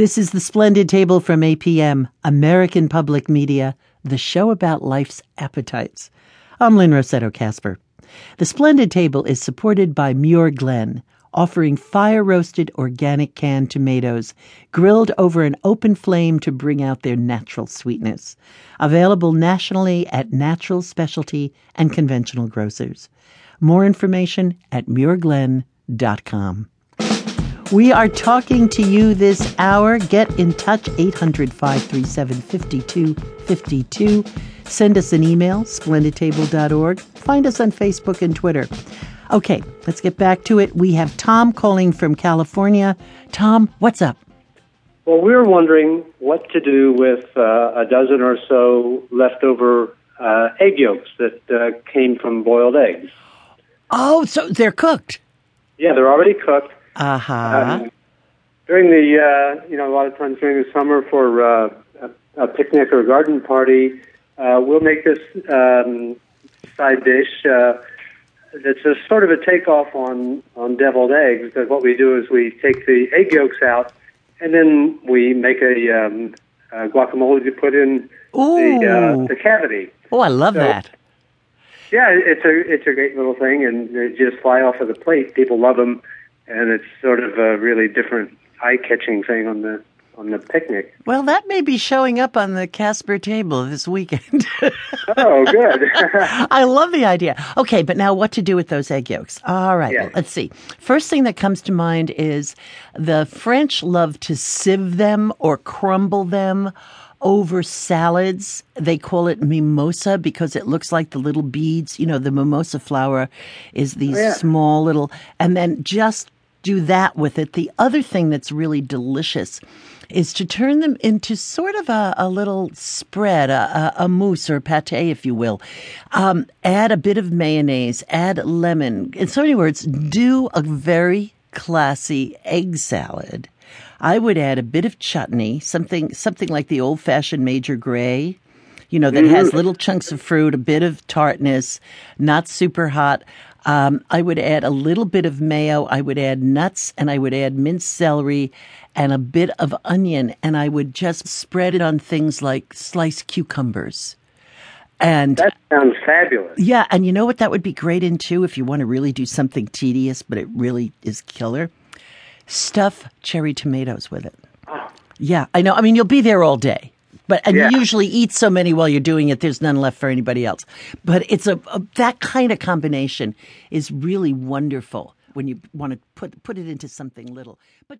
This is the Splendid Table from APM, American Public Media, the show about life's appetites. I'm Lynne Rossetto Kasper. The Splendid Table is supported by Muir Glen, offering fire roasted organic canned tomatoes grilled over an open flame to bring out their natural sweetness. Available nationally at natural specialty and conventional grocers. More information at muirglen.com. We are talking to you this hour. Get in touch, 800 537 5252. Send us an email, splendidtable.org. Find us on Facebook and Twitter. Okay, let's get back to it. We have Tom calling from California. Tom, what's up? Well, we were wondering what to do with uh, a dozen or so leftover uh, egg yolks that uh, came from boiled eggs. Oh, so they're cooked. Yeah, they're already cooked. Uh-huh. Um, during the, uh, you know, a lot of times during the summer for uh, a, a picnic or a garden party, uh, we'll make this um, side dish uh, that's a sort of a takeoff on, on deviled eggs. But what we do is we take the egg yolks out and then we make a, um, a guacamole to put in the, uh, the cavity. Oh, I love So- that. Yeah, it's a it's a great little thing, and they just fly off of the plate. People love them, and it's sort of a really different eye catching thing on the on the picnic. Well, that may be showing up on the Kasper table this weekend. Oh, good. I love the idea. Okay, but now what to do with those egg yolks? All right, Yeah. well, let's see. First thing that comes to mind is the French love to sieve them or crumble them over salads. They call it mimosa because it looks like the little beads. You know, the mimosa flower is these oh, yeah. small little, and then just do that with it. The other thing that's really delicious is to turn them into sort of a, a little spread, a, a, mousse or pate, if you will. Um, add a bit of mayonnaise, add lemon. In so many words, do a very classy egg salad. I would add a bit of chutney, something something like the old fashioned Major Gray you know, that has little chunks of fruit, a bit of tartness, not super hot. Um, I would add a little bit of mayo. I would add nuts and I would add minced celery and a bit of onion. And I would just spread it on things like sliced cucumbers. And that sounds fabulous. yeah, and you know what that would be great in too if you want to really do something tedious, but it really is killer? Stuff cherry tomatoes with it. Yeah, I know. I mean, you'll be there all day. But and Yeah. you usually eat so many while you're doing it, there's none left for anybody else. But it's a, a that kind of combination is really wonderful when you want to put put it into something little. But